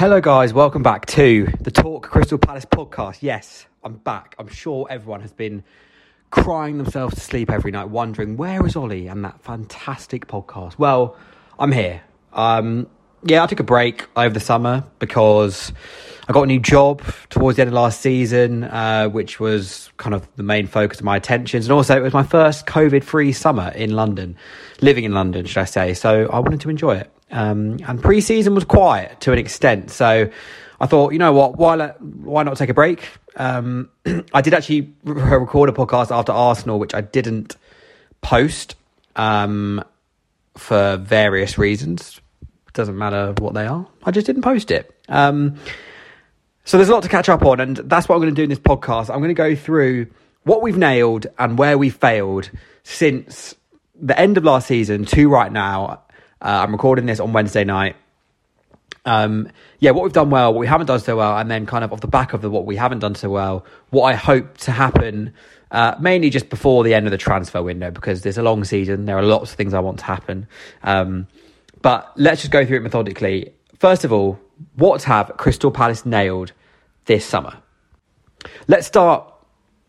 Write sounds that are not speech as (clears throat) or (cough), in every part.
Hello, guys. Welcome back to the Talk Crystal Palace podcast. Yes, I'm back. I'm sure everyone has been crying themselves to sleep every night, wondering where is Ollie and that fantastic podcast. Well, I'm here. Um, yeah, I took a break over the summer because I got a new job towards the end of last season, uh, which was kind of the main focus of my attentions. And also, it was my first COVID free summer in London, living in London, should I say. So I wanted to enjoy it. Um, and pre season was quiet to an extent. So I thought, you know what, why, why not take a break? Um, (clears throat) I did actually record a podcast after Arsenal, which I didn't post um, for various reasons doesn't matter what they are. I just didn't post it. Um, so there's a lot to catch up on, and that's what I'm going to do in this podcast. I'm going to go through what we've nailed and where we failed since the end of last season to right now. Uh, I'm recording this on Wednesday night. Um, yeah, what we've done well, what we haven't done so well, and then kind of off the back of the what we haven't done so well, what I hope to happen, uh, mainly just before the end of the transfer window, because there's a long season. There are lots of things I want to happen. Um, but let's just go through it methodically. First of all, what have Crystal Palace nailed this summer? Let's start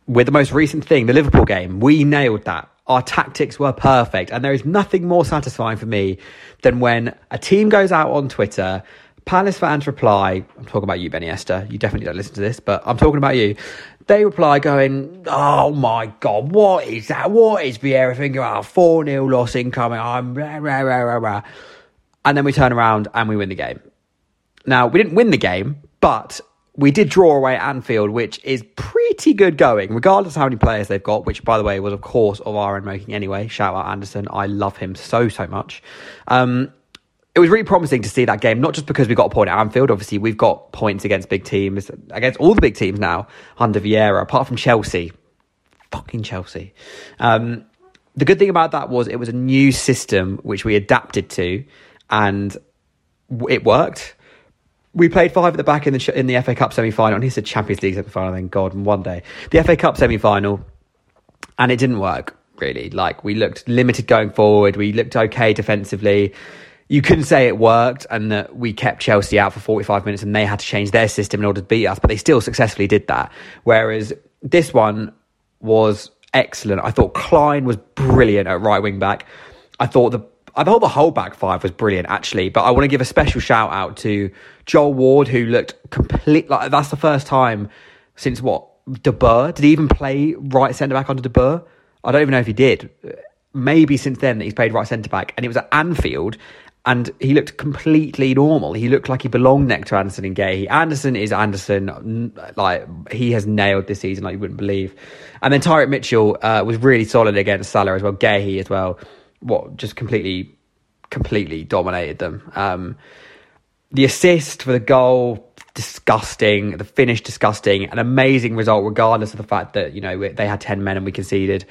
with the most recent thing, the Liverpool game. We nailed that. Our tactics were perfect. And there is nothing more satisfying for me than when a team goes out on Twitter, Palace fans reply, I'm talking about you, Benny Esther. You definitely don't listen to this, but I'm talking about you. They reply going, Oh my God, what is that? What is Vieira thinking about? 4 0 loss incoming. I'm rah, rah, rah, rah, rah and then we turn around and we win the game. Now, we didn't win the game, but we did draw away Anfield, which is pretty good going, regardless of how many players they've got, which, by the way, was, of course, of our own making anyway. Shout out Anderson. I love him so, so much. Um, it was really promising to see that game, not just because we got a point at Anfield. Obviously, we've got points against big teams, against all the big teams now under Vieira, apart from Chelsea. Fucking Chelsea. Um, the good thing about that was it was a new system which we adapted to and it worked. We played five at the back in the in the FA Cup semi final, and he said Champions League semi final. Then God, one day the FA Cup semi final, and it didn't work really. Like we looked limited going forward. We looked okay defensively. You couldn't say it worked, and that we kept Chelsea out for forty five minutes, and they had to change their system in order to beat us. But they still successfully did that. Whereas this one was excellent. I thought Clyne was brilliant at right wing back. I thought the I thought the whole back five was brilliant, actually. But I want to give a special shout out to Joel Ward, who looked complete. Like that's the first time since what De Boer did he even play right centre back under De Boer? I don't even know if he did. Maybe since then that he's played right centre back, and it was at Anfield, and he looked completely normal. He looked like he belonged next to Anderson and Guéhi. Anderson is Anderson, like he has nailed this season, like you wouldn't believe. And then Tyrick Mitchell uh, was really solid against Salah as well. Guéhi as well what just completely completely dominated them. Um, the assist for the goal, disgusting. The finish, disgusting. An amazing result, regardless of the fact that you know they had ten men and we conceded.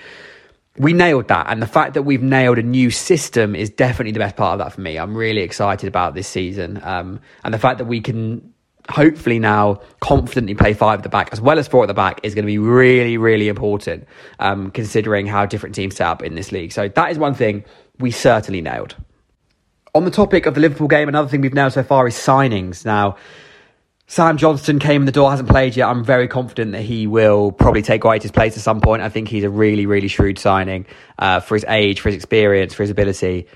We nailed that, and the fact that we've nailed a new system is definitely the best part of that for me. I'm really excited about this season, um, and the fact that we can hopefully now confidently play five at the back as well as four at the back is going to be really, really important um, considering how different teams set up in this league. So that is one thing we certainly nailed. On the topic of the Liverpool game, another thing we've nailed so far is signings. Now, Sam Johnstone came in the door, hasn't played yet. I'm very confident that he will probably take Guaita's place at some point. I think he's a really, really shrewd signing uh, for his age, for his experience, for his ability.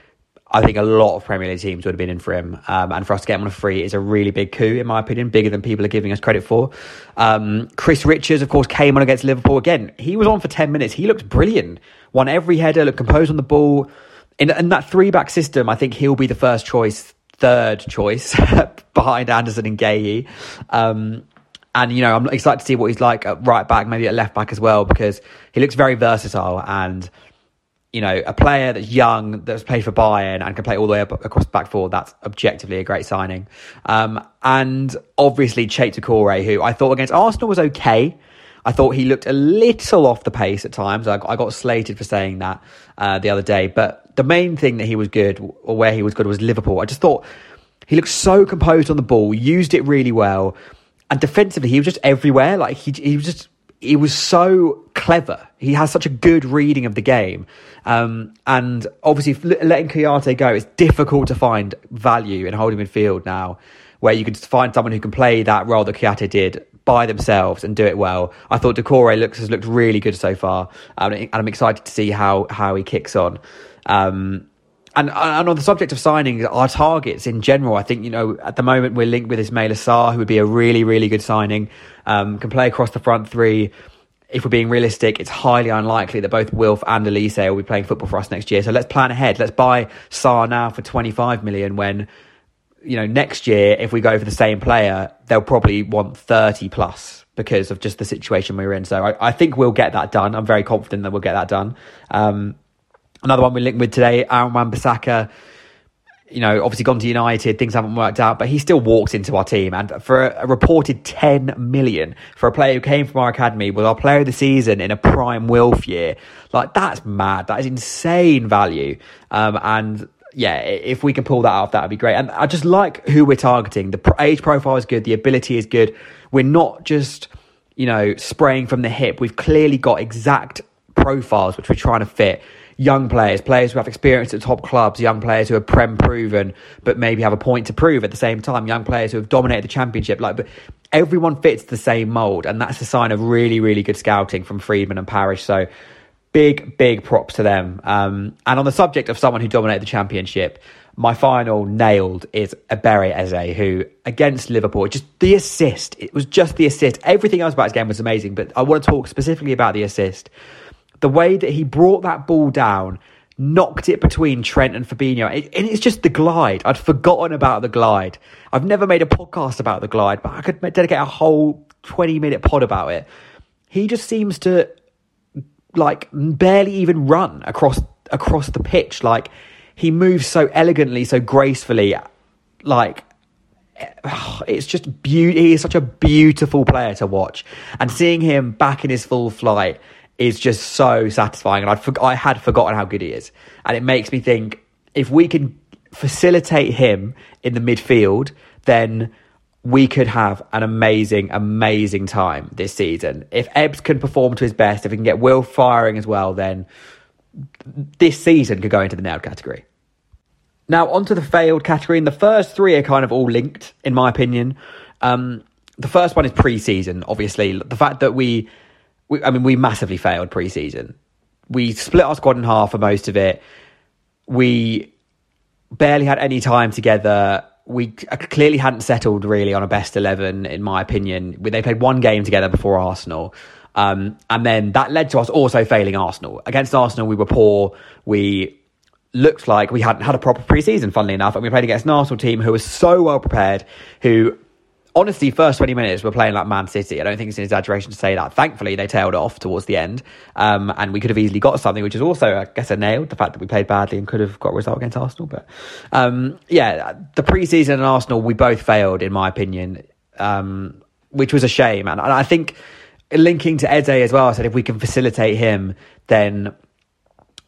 I think a lot of Premier League teams would have been in for him. Um, and for us to get him on a free is a really big coup, in my opinion, bigger than people are giving us credit for. Um, Chris Richards, of course, came on against Liverpool again. He was on for 10 minutes. He looked brilliant. Won every header, looked composed on the ball. In, in that three back system, I think he'll be the first choice, third choice (laughs) behind Anderson and Guéhi. Um, and you know, I'm excited to see what he's like at right back, maybe at left back as well, because he looks very versatile and you know, a player that's young, that's played for Bayern and can play all the way up across the back four, that's objectively a great signing. Um, and obviously, Cheick Doucouré, who I thought against Arsenal was okay. I thought he looked a little off the pace at times. I, I got slated for saying that uh, the other day. But the main thing that he was good, or where he was good, was Liverpool. I just thought he looked so composed on the ball, used it really well. And defensively, he was just everywhere. Like, he, he was just he was so clever. He has such a good reading of the game. Um, and obviously, letting Kouyaté go, it's difficult to find value in holding midfield now where you could find someone who can play that role that Kouyaté did by themselves and do it well. I thought Doucouré looks has looked really good so far, um, and I'm excited to see how how he kicks on. Um, and, and on the subject of signings, our targets in general, I think, you know, at the moment we're linked with Ismaila Sarr, who would be a really, really good signing. Um, can play across the front three. If we're being realistic, it's highly unlikely that both Wilf and Olise will be playing football for us next year. So let's plan ahead. Let's buy Sarr now for 25 million when, you know, next year, if we go for the same player, they'll probably want 30 plus because of just the situation we're in. So I, I think we'll get that done. I'm very confident that we'll get that done. Um, Another one we're linked with today, Aaron Wan-Bissaka. You know, obviously gone to United, things haven't worked out, but he still walks into our team. And for a, reported 10 million for a player who came from our academy, was our player of the season in a prime Wilf year, like that's mad. That is insane value. Um, and yeah, if we can pull that off, that would be great. And I just like who we're targeting. The age profile is good, the ability is good. We're not just, you know, spraying from the hip. We've clearly got exact profiles which we're trying to fit young players, players who have experience at top clubs, young players who are prem proven, but maybe have a point to prove at the same time, young players who have dominated the championship. Like, but everyone fits the same mold, and that's a sign of really, really good scouting from Freedman and Parish. So, big, big props to them. Um, and on the subject of someone who dominated the championship, my final nailed is Eberechi Eze, who against Liverpool, just the assist. It was just the assist. Everything else about his game was amazing, but I want to talk specifically about the assist the way that he brought that ball down, knocked it between Trent and Fabinho, and it's just the glide. I'd forgotten about the glide. I've never made a podcast about the glide, but I could dedicate a whole 20 minute pod about it. He just seems to like barely even run across across the pitch. Like he moves so elegantly, so gracefully. Like eh, it's just beauty. He is such a beautiful player to watch, and seeing him back in his full flight is just so satisfying. And I'd for- I had forgotten how good he is. And it makes me think if we can facilitate him in the midfield, then we could have an amazing, amazing time this season. If Ebbs can perform to his best, if we can get Will firing as well, then this season could go into the nailed category. Now, onto the failed category. And the first three are kind of all linked, in my opinion. Um, the first one is pre season, obviously. The fact that we we, I mean, we massively failed preseason. We split our squad in half for most of it. We barely had any time together. We clearly hadn't settled really on a best 11, in my opinion. They played one game together before Arsenal. Um, and then that led to us also failing Arsenal. Against Arsenal, we were poor. We looked like we hadn't had a proper preseason, funnily enough. And we played against an Arsenal team who was so well prepared, who honestly, first 20 minutes, we're playing like Man City. I don't think it's an exaggeration to say that. Thankfully, they tailed off towards the end. Um, and we could have easily got something, which is also, I guess, a nail. The fact that we played badly and could have got a result against Arsenal. But um, yeah, the preseason and Arsenal, we both failed, in my opinion, um, which was a shame. And, and I think linking to Eze as well, I said if we can facilitate him, then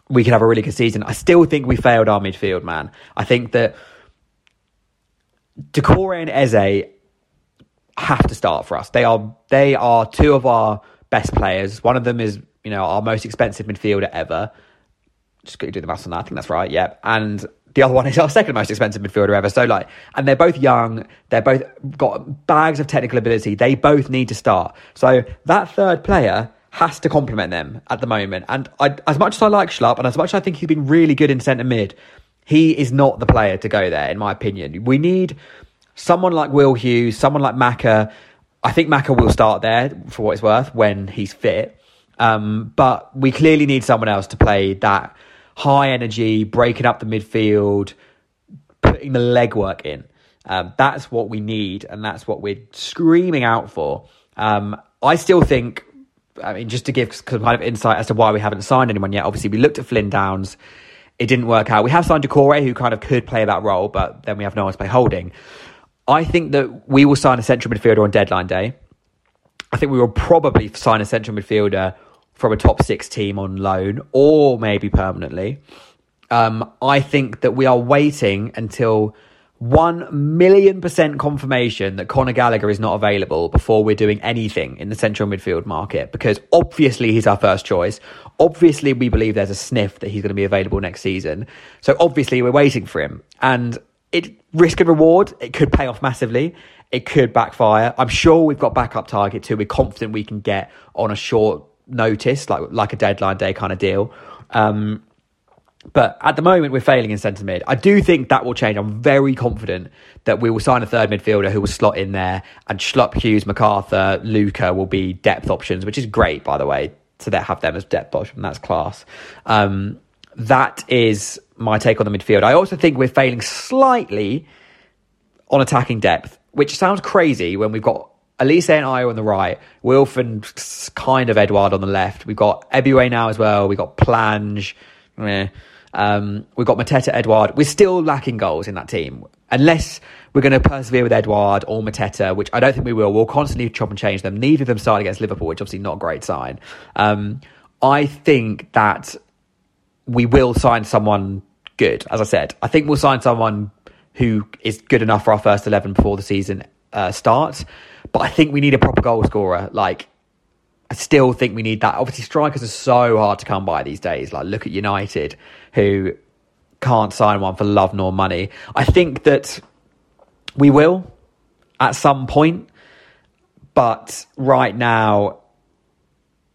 we could have a really good season. I still think we failed our midfield, man. I think that Doucouré and Eze have to start for us. They are they are two of our best players. One of them is you know our most expensive midfielder ever. Just to do the maths on that. I think that's right. Yeah, and the other one is our second most expensive midfielder ever. So like, and they're both young. They're both got bags of technical ability. They both need to start. So that third player has to complement them at the moment. And I, as much as I like Schlupp and as much as I think he's been really good in centre mid, he is not the player to go there, in my opinion. We need someone like Will Hughes, someone like Maka. I think Maka will start there for what it's worth when he's fit. Um, but we clearly need someone else to play that high energy, breaking up the midfield, putting the legwork in. Um, that's what we need, and that's what we're screaming out for. Um, I still think, I mean, just to give some kind of insight as to why we haven't signed anyone yet. Obviously, we looked at Flynn Downes; it didn't work out. We have signed Doucouré, who kind of could play that role, but then we have no one to play holding. I think that we will sign a central midfielder on deadline day. I think we will probably sign a central midfielder from a top six team on loan or maybe permanently. Um, I think that we are waiting until 1 million percent confirmation that Conor Gallagher is not available before we're doing anything in the central midfield market because obviously he's our first choice. Obviously, we believe there's a sniff that he's going to be available next season. So obviously, we're waiting for him. And it risk and reward. It could pay off massively. It could backfire. I'm sure we've got backup targets who we're confident we can get on a short notice, like like a deadline day kind of deal. Um, but at the moment, we're failing in centre mid. I do think that will change. I'm very confident that we will sign a third midfielder who will slot in there, and Schlupp, Hughes, McArthur, Luka will be depth options, which is great, by the way, to have them as depth options. That's class. Um, that is my take on the midfield. Ayew also think we're failing slightly on attacking depth, which sounds crazy when we've got Olise and I on the right, Wilf and kind of Edouard on the left. We've got Ebiowei now as well. We've got Plange. Um, we've got Mateta, Edouard. We're still lacking goals in that team. Unless we're going to persevere with Edouard or Mateta, which I don't think we will. We'll constantly chop and change them. Neither of them started against Liverpool, which obviously not a great sign. Um, I think that we will sign someone good. As I said, I think we'll sign someone who is good enough for our first eleven before the season uh, starts. But I think we need a proper goal scorer. Like I still think we need that. Obviously, strikers are so hard to come by these days. Like, look at United, who can't sign one for love nor money. I think that we will at some point, but right now,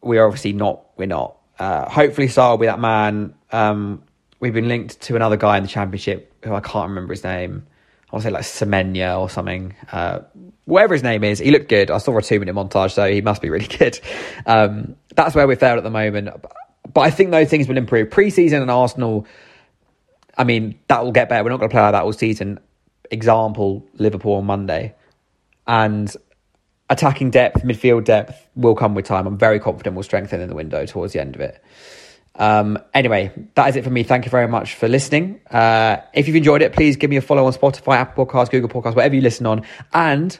we're obviously not. We're not. Uh, hopefully, Sarr will be that man. Um, we've been linked to another guy in the championship who I can't remember his name. I want to say like Semenya or something. Uh, whatever his name is, he looked good. I saw a two minute montage, so he must be really (laughs) good. Um, that's where we failed at the moment. But I think those things will improve. Pre-season and Arsenal, I mean, that will get better. We're not going to play like that all season. Example, Liverpool on Monday. And attacking depth, midfield depth will come with time. I'm very confident we'll strengthen in the window towards the end of it. Um, anyway, that is it for me. Thank you very much for listening. Uh, if you've enjoyed it, please give me a follow on Spotify, Apple Podcasts, Google Podcasts, whatever you listen on. And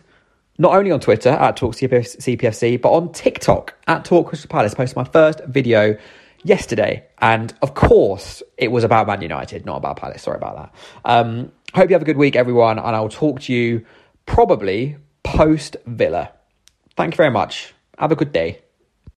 not only on Twitter at Talk CPFC, but on TikTok at Talk Crystal Palace. Posted my first video yesterday. And of course, it was about Man United, not about Palace. Sorry about that. Um, hope you have a good week, everyone. And I'll talk to you probably post Villa. Thank you very much. Have a good day.